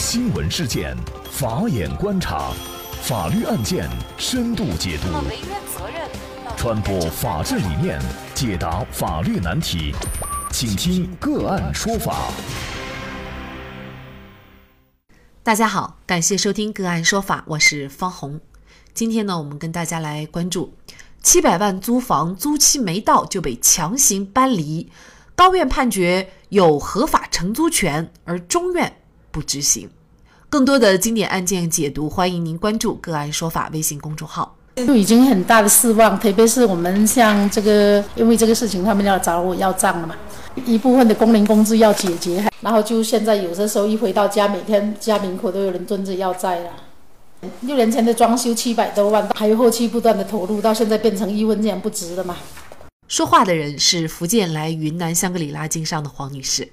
新闻事件，法眼观察，法律案件深度解读，传播法治理念，解答法律难题，请听个案说法。大家好，感谢收听个案说法，我是方红。今天呢，我们跟大家来关注七百万租房租期没到就被强行搬离，高院判决有合法承租权，而中院。不执行，更多的经典案件解读，欢迎您关注“个案说法”微信公众号。就已经很大的失望，特别是我们像这个，因为这个事情他们要找我要账了嘛，一部分的工龄工资要解决，然后就现在有的时候一回到家，每天家门口都有人蹲着要债了。六年前的装修七百多万，还有后期不断的投入，到现在变成一文钱不值了嘛。说话的人是福建来云南香格里拉经商的黄女士。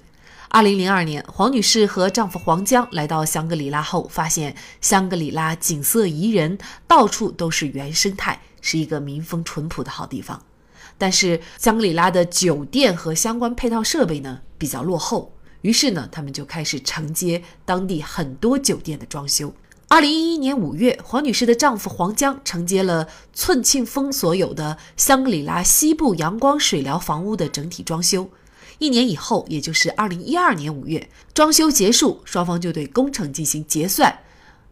二零零二年，黄女士和丈夫黄江来到香格里拉后，发现香格里拉景色宜人，到处都是原生态，是一个民风淳朴的好地方。但是香格里拉的酒店和相关配套设备呢比较落后，于是呢，他们就开始承接当地很多酒店的装修。二零一一年五月，黄女士的丈夫黄江承接了寸庆丰所有的香格里拉西部阳光水疗房屋的整体装修。一年以后，也就是二零一二年五月，装修结束，双方就对工程进行结算，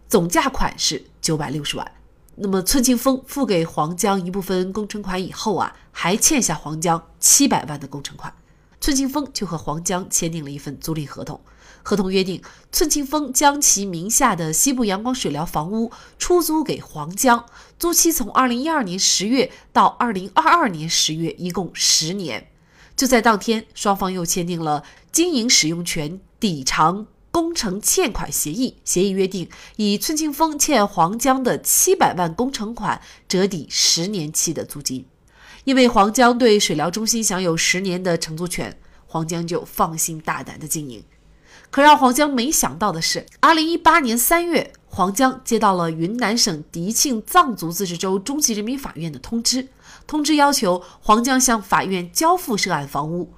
总价款是九百六十万。那么村庆峰付给黄江一部分工程款以后啊，还欠下黄江七百万的工程款。村庆峰就和黄江签订了一份租赁合同，合同约定，村庆峰将其名下的西部阳光水疗房屋出租给黄江，租期从二零一二年十月到二零二二年十月，一共十年。就在当天，双方又签订了经营使用权抵偿工程欠款协议。协议约定，以村庆丰欠黄江的七百万工程款折抵十年期的租金。因为黄江对水疗中心享有十年的承租权，黄江就放心大胆的经营。可让黄江没想到的是，二零一八年三月，黄江接到了云南省迪庆藏族自治州中级人民法院的通知。通知要求黄江向法院交付涉案房屋，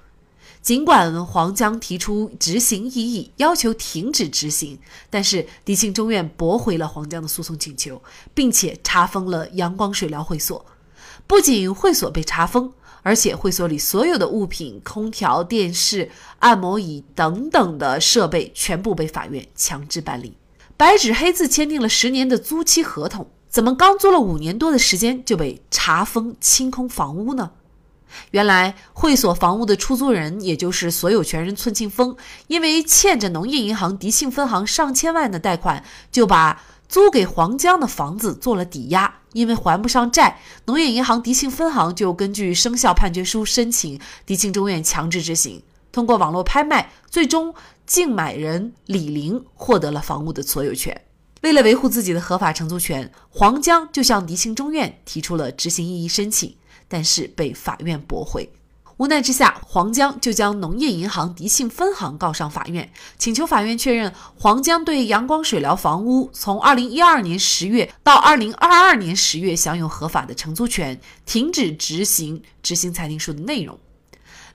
尽管黄江提出执行异议，要求停止执行，但是迪庆中院驳回了黄江的诉讼请求，并且查封了阳光水疗会所。不仅会所被查封，而且会所里所有的物品、空调、电视、按摩椅等等的设备全部被法院强制办理。白纸黑字签订了十年的租期合同。怎么刚租了五年多的时间就被查封清空房屋呢？原来会所房屋的出租人，也就是所有权人寸庆峰，因为欠着农业银行迪庆分行上千万的贷款，就把租给黄江的房子做了抵押。因为还不上债，农业银行迪庆分行就根据生效判决书申请迪庆中院强制执行。通过网络拍卖，最终竞买人李玲获得了房屋的所有权。为了维护自己的合法承租权，黄江就向迪庆中院提出了执行异议申请，但是被法院驳回。无奈之下，黄江就将农业银行迪庆分行告上法院，请求法院确认黄江对阳光水疗房屋从二零一二年十月到二零二二年十月享有合法的承租权，停止执行执行裁定书的内容。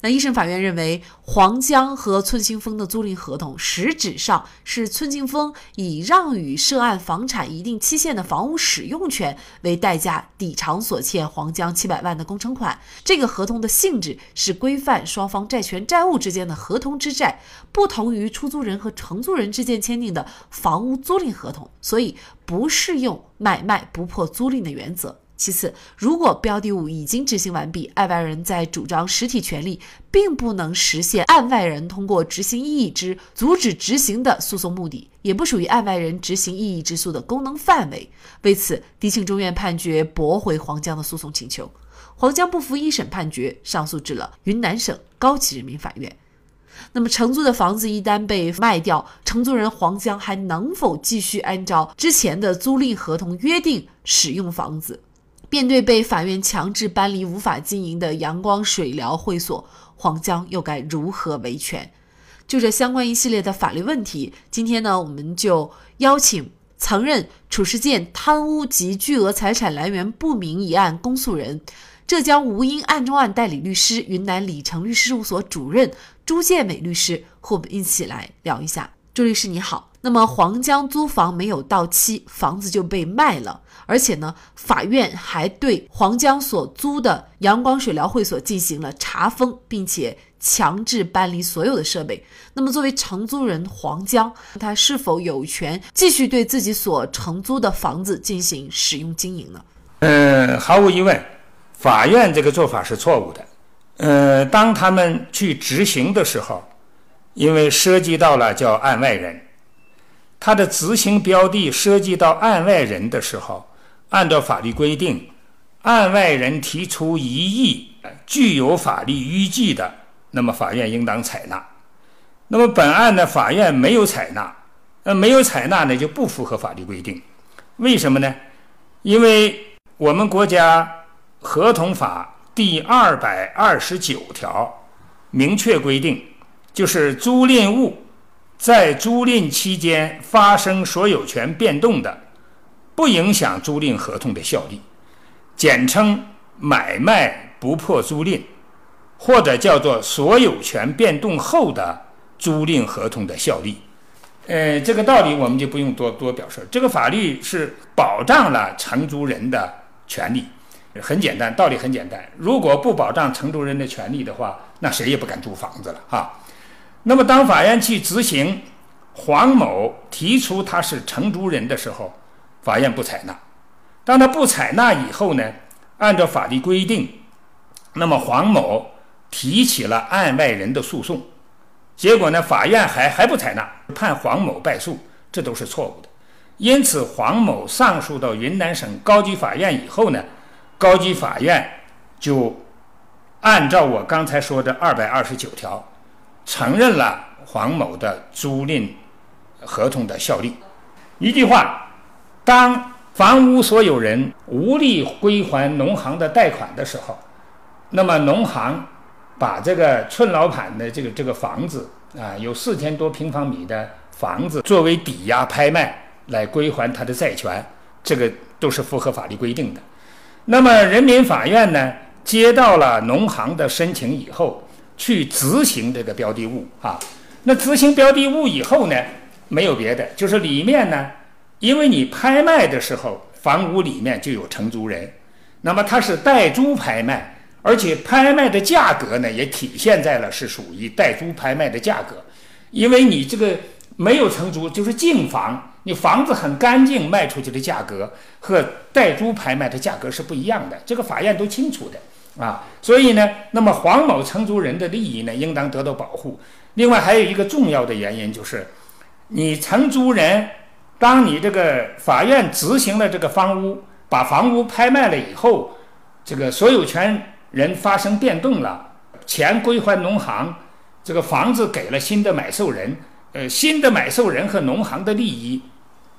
那一审法院认为，黄江和村庆丰的租赁合同实质上是村庆丰以让与涉案房产一定期限的房屋使用权为代价抵偿所欠黄江七百万的工程款。这个合同的性质是规范双方债权债务之间的合同之债，不同于出租人和承租人之间签订的房屋租赁合同，所以不适用买卖不破租赁的原则。其次，如果标的物已经执行完毕，案外人在主张实体权利，并不能实现案外人通过执行异议之阻止执行的诉讼目的，也不属于案外人执行异议之诉的功能范围。为此，迪庆中院判决驳回黄江的诉讼请求。黄江不服一审判决，上诉至了云南省高级人民法院。那么，承租的房子一旦被卖掉，承租人黄江还能否继续按照之前的租赁合同约定使用房子？面对被法院强制搬离、无法经营的阳光水疗会所，黄江又该如何维权？就这相关一系列的法律问题，今天呢，我们就邀请曾任褚时健贪污及巨额财产来源不明一案公诉人、浙江吴英案中案代理律师、云南李成律师事务所主任朱建伟律师，和我们一起来聊一下。周律师你好，那么黄江租房没有到期，房子就被卖了，而且呢，法院还对黄江所租的阳光水疗会所进行了查封，并且强制搬离所有的设备。那么作为承租人黄江，他是否有权继续对自己所承租的房子进行使用经营呢？嗯，毫无疑问，法院这个做法是错误的。呃，当他们去执行的时候。因为涉及到了叫案外人，他的执行标的涉及到案外人的时候，按照法律规定，案外人提出异议，具有法律依据的，那么法院应当采纳。那么本案呢，法院没有采纳，呃，没有采纳呢就不符合法律规定。为什么呢？因为我们国家合同法第二百二十九条明确规定。就是租赁物在租赁期间发生所有权变动的，不影响租赁合同的效力，简称买卖不破租赁，或者叫做所有权变动后的租赁合同的效力。呃，这个道理我们就不用多多表示。这个法律是保障了承租人的权利，很简单，道理很简单。如果不保障承租人的权利的话，那谁也不敢租房子了哈。那么，当法院去执行黄某提出他是承租人的时候，法院不采纳。当他不采纳以后呢，按照法律规定，那么黄某提起了案外人的诉讼，结果呢，法院还还不采纳，判黄某败诉，这都是错误的。因此，黄某上诉到云南省高级法院以后呢，高级法院就按照我刚才说的二百二十九条。承认了黄某的租赁合同的效力。一句话，当房屋所有人无力归还农行的贷款的时候，那么农行把这个寸老板的这个这个房子啊，有四千多平方米的房子作为抵押拍卖来归还他的债权，这个都是符合法律规定的。那么人民法院呢，接到了农行的申请以后。去执行这个标的物啊，那执行标的物以后呢，没有别的，就是里面呢，因为你拍卖的时候，房屋里面就有承租人，那么它是代租拍卖，而且拍卖的价格呢，也体现在了是属于代租拍卖的价格，因为你这个没有承租，就是净房，你房子很干净，卖出去的价格和代租拍卖的价格是不一样的，这个法院都清楚的。啊，所以呢，那么黄某承租人的利益呢，应当得到保护。另外还有一个重要的原因就是，你承租人，当你这个法院执行了这个房屋，把房屋拍卖了以后，这个所有权人发生变动了，钱归还农行，这个房子给了新的买受人，呃，新的买受人和农行的利益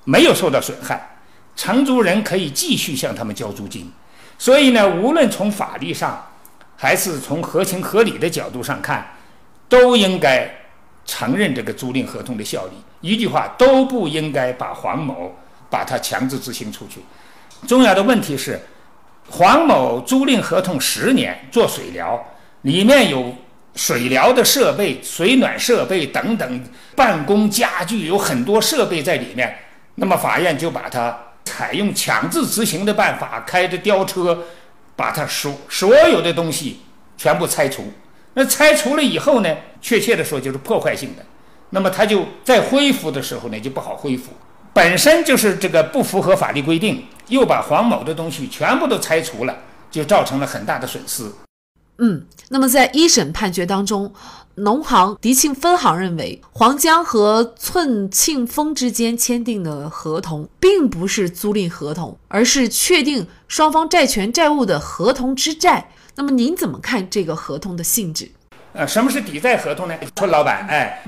没有受到损害，承租人可以继续向他们交租金。所以呢，无论从法律上，还是从合情合理的角度上看，都应该承认这个租赁合同的效力。一句话，都不应该把黄某把他强制执行出去。重要的问题是，黄某租赁合同十年做水疗，里面有水疗的设备、水暖设备等等，办公家具有很多设备在里面，那么法院就把他。采用强制执行的办法，开着吊车，把他所所有的东西全部拆除。那拆除了以后呢？确切的说就是破坏性的。那么他就在恢复的时候呢，就不好恢复。本身就是这个不符合法律规定，又把黄某的东西全部都拆除了，就造成了很大的损失。嗯，那么在一审判决当中。农行迪庆分行认为，黄江和寸庆丰之间签订的合同并不是租赁合同，而是确定双方债权债务的合同之债。那么您怎么看这个合同的性质？呃，什么是抵债合同呢？寸老板哎，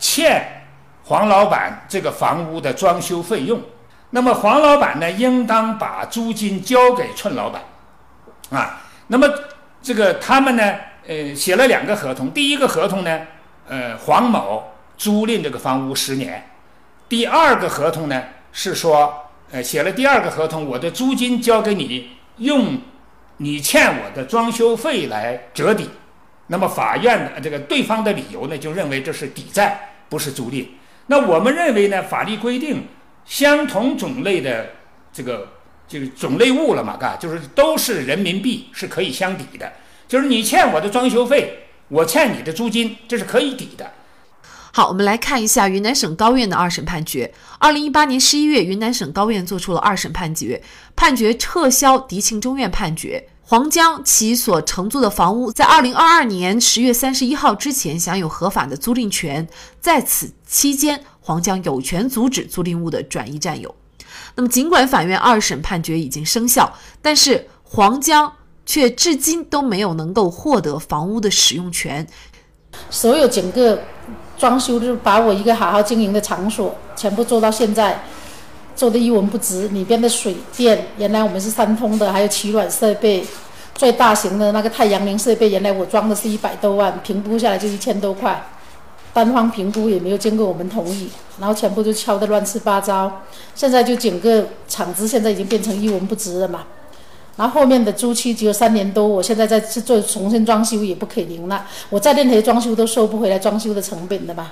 欠黄老板这个房屋的装修费用，那么黄老板呢，应当把租金交给寸老板啊。那么这个他们呢？呃，写了两个合同。第一个合同呢，呃，黄某租赁这个房屋十年。第二个合同呢，是说，呃，写了第二个合同，我的租金交给你，用你欠我的装修费来折抵。那么法院的这个对方的理由呢，就认为这是抵债，不是租赁。那我们认为呢，法律规定相同种类的这个就是种类物了嘛，嘎，就是都是人民币是可以相抵的，就是你欠我的装修费，我欠你的租金，这是可以抵的。好，我们来看一下云南省高院的二审判决。二零一八年十一月，云南省高院作出了二审判决，判决撤销迪庆中院判决。黄江其所承租的房屋在二零二二年十月三十一号之前享有合法的租赁权，在此期间，黄江有权阻止租赁物的转移占有。那么，尽管法院二审判决已经生效，但是黄江却至今都没有能够获得房屋的使用权。所有整个装修，就把我一个好好经营的场所，全部做到现在。做的一文不值，里边的水电原来我们是三通的，还有取暖设备，最大型的那个太阳能设备，原来我装的是一百多万，评估下来就一千多块，单方评估也没有经过我们同意，然后全部就敲得乱七八糟，现在就整个厂子现在已经变成一文不值了嘛，然后后面的租期只有三年多，我现在在做重新装修也不可能了，我再任何装修都收不回来装修的成本的嘛。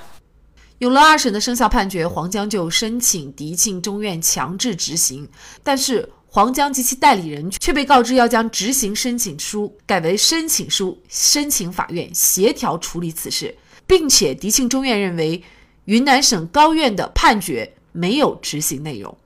有了二审的生效判决，黄江就申请迪庆中院强制执行，但是黄江及其代理人却被告知要将执行申请书改为申请书，申请法院协调处理此事，并且迪庆中院认为云南省高院的判决没有执行内容，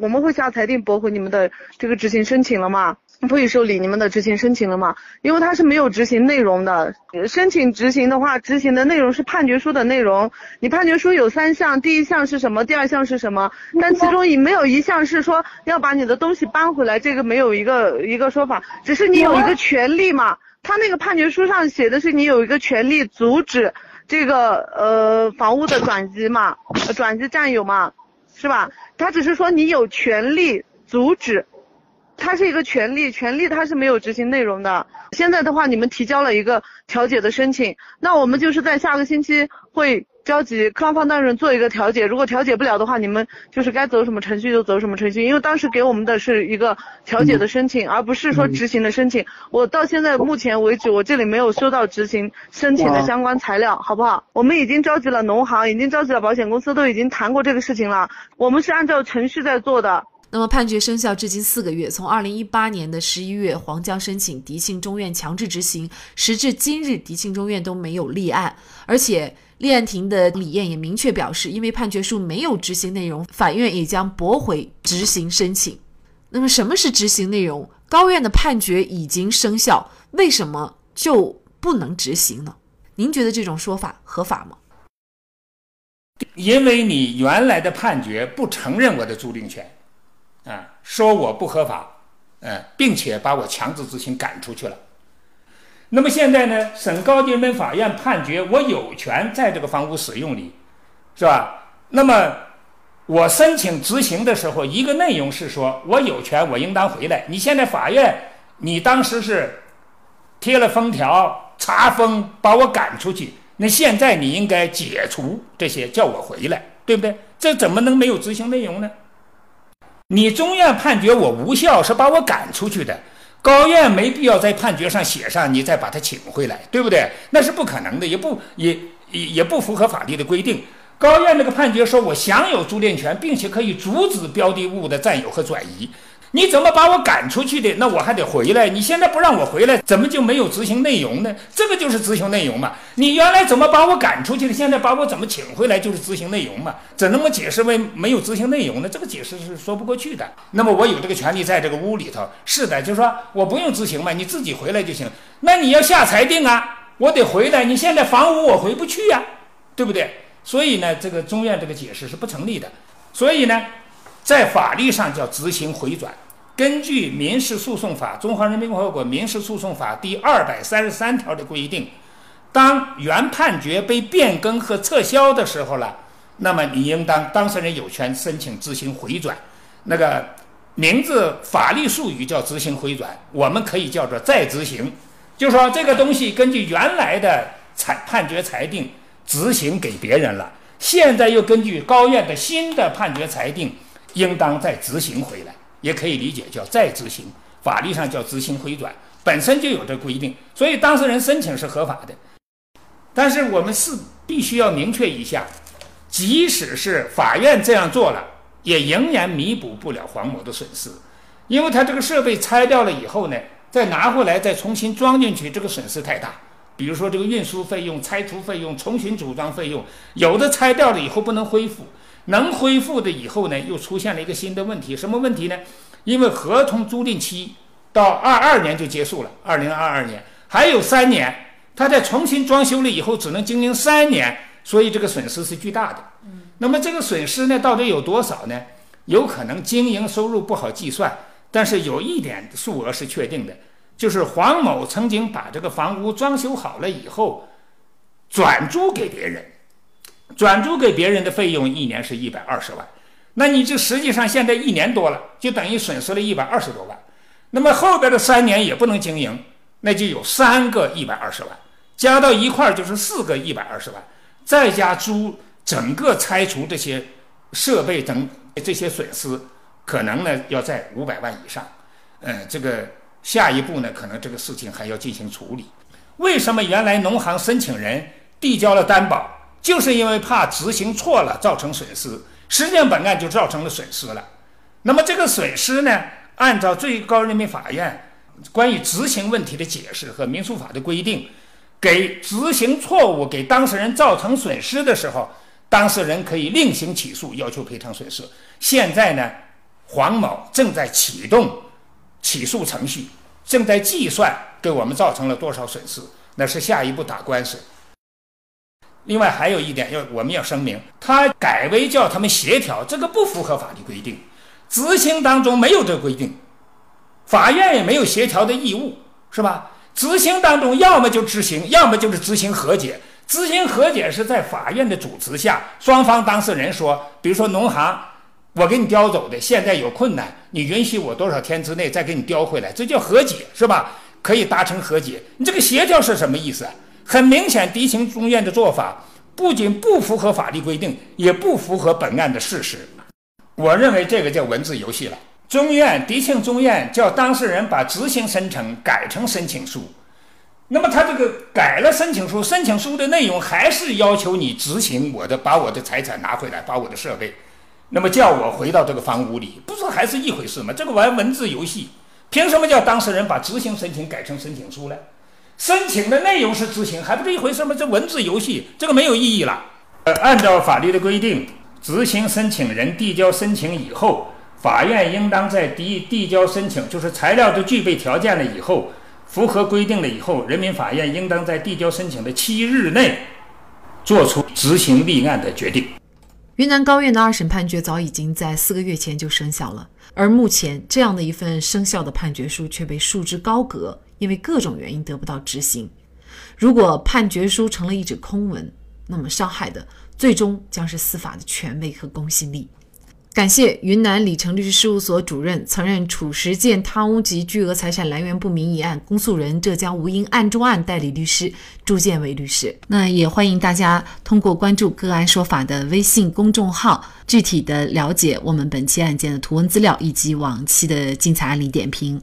我们会下裁定驳回你们的这个执行申请了吗？不予受理你们的执行申请了吗？因为它是没有执行内容的。申请执行的话，执行的内容是判决书的内容。你判决书有三项，第一项是什么？第二项是什么？但其中也没有一项是说要把你的东西搬回来，这个没有一个一个说法，只是你有一个权利嘛。他那个判决书上写的是你有一个权利阻止这个呃房屋的转移嘛，转移占有嘛，是吧？他只是说你有权利阻止。他是一个权利，权利他是没有执行内容的。现在的话，你们提交了一个调解的申请，那我们就是在下个星期会召集双方当事人做一个调解。如果调解不了的话，你们就是该走什么程序就走什么程序。因为当时给我们的是一个调解的申请，而不是说执行的申请。我到现在目前为止，我这里没有收到执行申请的相关材料，好不好？我们已经召集了农行，已经召集了保险公司，都已经谈过这个事情了。我们是按照程序在做的。那么判决生效至今四个月，从二零一八年的十一月，黄江申请迪庆中院强制执行，时至今日，迪庆中院都没有立案，而且立案庭的李燕也明确表示，因为判决书没有执行内容，法院也将驳回执行申请。那么什么是执行内容？高院的判决已经生效，为什么就不能执行呢？您觉得这种说法合法吗？因为你原来的判决不承认我的租赁权。啊，说我不合法，嗯，并且把我强制执行赶出去了。那么现在呢，省高级人民法院判决我有权在这个房屋使用里，是吧？那么我申请执行的时候，一个内容是说我有权，我应当回来。你现在法院，你当时是贴了封条，查封把我赶出去，那现在你应该解除这些，叫我回来，对不对？这怎么能没有执行内容呢？你中院判决我无效，是把我赶出去的。高院没必要在判决上写上你再把他请回来，对不对？那是不可能的，也不也也也不符合法律的规定。高院那个判决说我享有租赁权，并且可以阻止标的物的占有和转移。你怎么把我赶出去的？那我还得回来。你现在不让我回来，怎么就没有执行内容呢？这个就是执行内容嘛。你原来怎么把我赶出去的？现在把我怎么请回来就是执行内容嘛？怎那么解释为没有执行内容呢？这个解释是说不过去的。那么我有这个权利在这个屋里头，是的，就是说我不用执行嘛，你自己回来就行。那你要下裁定啊，我得回来。你现在房屋我回不去呀，对不对？所以呢，这个中院这个解释是不成立的。所以呢。在法律上叫执行回转。根据《民事诉讼法》《中华人民共和国民事诉讼法》第二百三十三条的规定，当原判决被变更和撤销的时候了，那么你应当当事人有权申请执行回转。那个名字法律术语叫执行回转，我们可以叫做再执行。就说这个东西根据原来的裁判决裁定执行给别人了，现在又根据高院的新的判决裁定。应当再执行回来，也可以理解叫再执行，法律上叫执行回转，本身就有这规定，所以当事人申请是合法的。但是我们是必须要明确一下，即使是法院这样做了，也仍然弥补不了黄某的损失，因为他这个设备拆掉了以后呢，再拿回来再重新装进去，这个损失太大。比如说这个运输费用、拆除费用、重新组装费用，有的拆掉了以后不能恢复，能恢复的以后呢，又出现了一个新的问题，什么问题呢？因为合同租赁期到二二年就结束了，二零二二年还有三年，他在重新装修了以后只能经营三年，所以这个损失是巨大的。那么这个损失呢，到底有多少呢？有可能经营收入不好计算，但是有一点数额是确定的，就是黄某曾经把这个房屋装修好了以后，转租给别人，转租给别人的费用一年是一百二十万。那你就实际上现在一年多了，就等于损失了一百二十多万。那么后边的三年也不能经营，那就有三个一百二十万，加到一块就是四个一百二十万，再加租整个拆除这些设备等这些损失，可能呢要在五百万以上。嗯，这个下一步呢，可能这个事情还要进行处理。为什么原来农行申请人递交了担保，就是因为怕执行错了造成损失。实际上，本案就造成了损失了。那么，这个损失呢？按照最高人民法院关于执行问题的解释和民诉法的规定，给执行错误给当事人造成损失的时候，当事人可以另行起诉要求赔偿损失。现在呢，黄某正在启动起诉程序，正在计算给我们造成了多少损失，那是下一步打官司。另外还有一点要我们要声明，他改为叫他们协调，这个不符合法律规定，执行当中没有这个规定，法院也没有协调的义务，是吧？执行当中要么就执行，要么就是执行和解。执行和解是在法院的主持下，双方当事人说，比如说农行，我给你叼走的，现在有困难，你允许我多少天之内再给你叼回来，这叫和解，是吧？可以达成和解。你这个协调是什么意思？很明显，狄庆中院的做法不仅不符合法律规定，也不符合本案的事实。我认为这个叫文字游戏了。中院狄庆中院叫当事人把执行申请改成申请书，那么他这个改了申请书，申请书的内容还是要求你执行我的，把我的财产拿回来，把我的设备，那么叫我回到这个房屋里，不是还是一回事吗？这个玩文字游戏，凭什么叫当事人把执行申请改成申请书了？申请的内容是执行，还不是一回事吗？这文字游戏，这个没有意义了。呃，按照法律的规定，执行申请人递交申请以后，法院应当在递递交申请，就是材料都具备条件了以后，符合规定了以后，人民法院应当在递交申请的七日内，作出执行立案的决定。云南高院的二审判决早已经在四个月前就生效了，而目前这样的一份生效的判决书却被束之高阁。因为各种原因得不到执行，如果判决书成了一纸空文，那么伤害的最终将是司法的权威和公信力。感谢云南李成律师事务所主任、曾任褚时健贪污及巨额财产来源不明一案公诉人浙江吴英案中案代理律师朱建伟律师。那也欢迎大家通过关注“个案说法”的微信公众号，具体的了解我们本期案件的图文资料以及往期的精彩案例点评。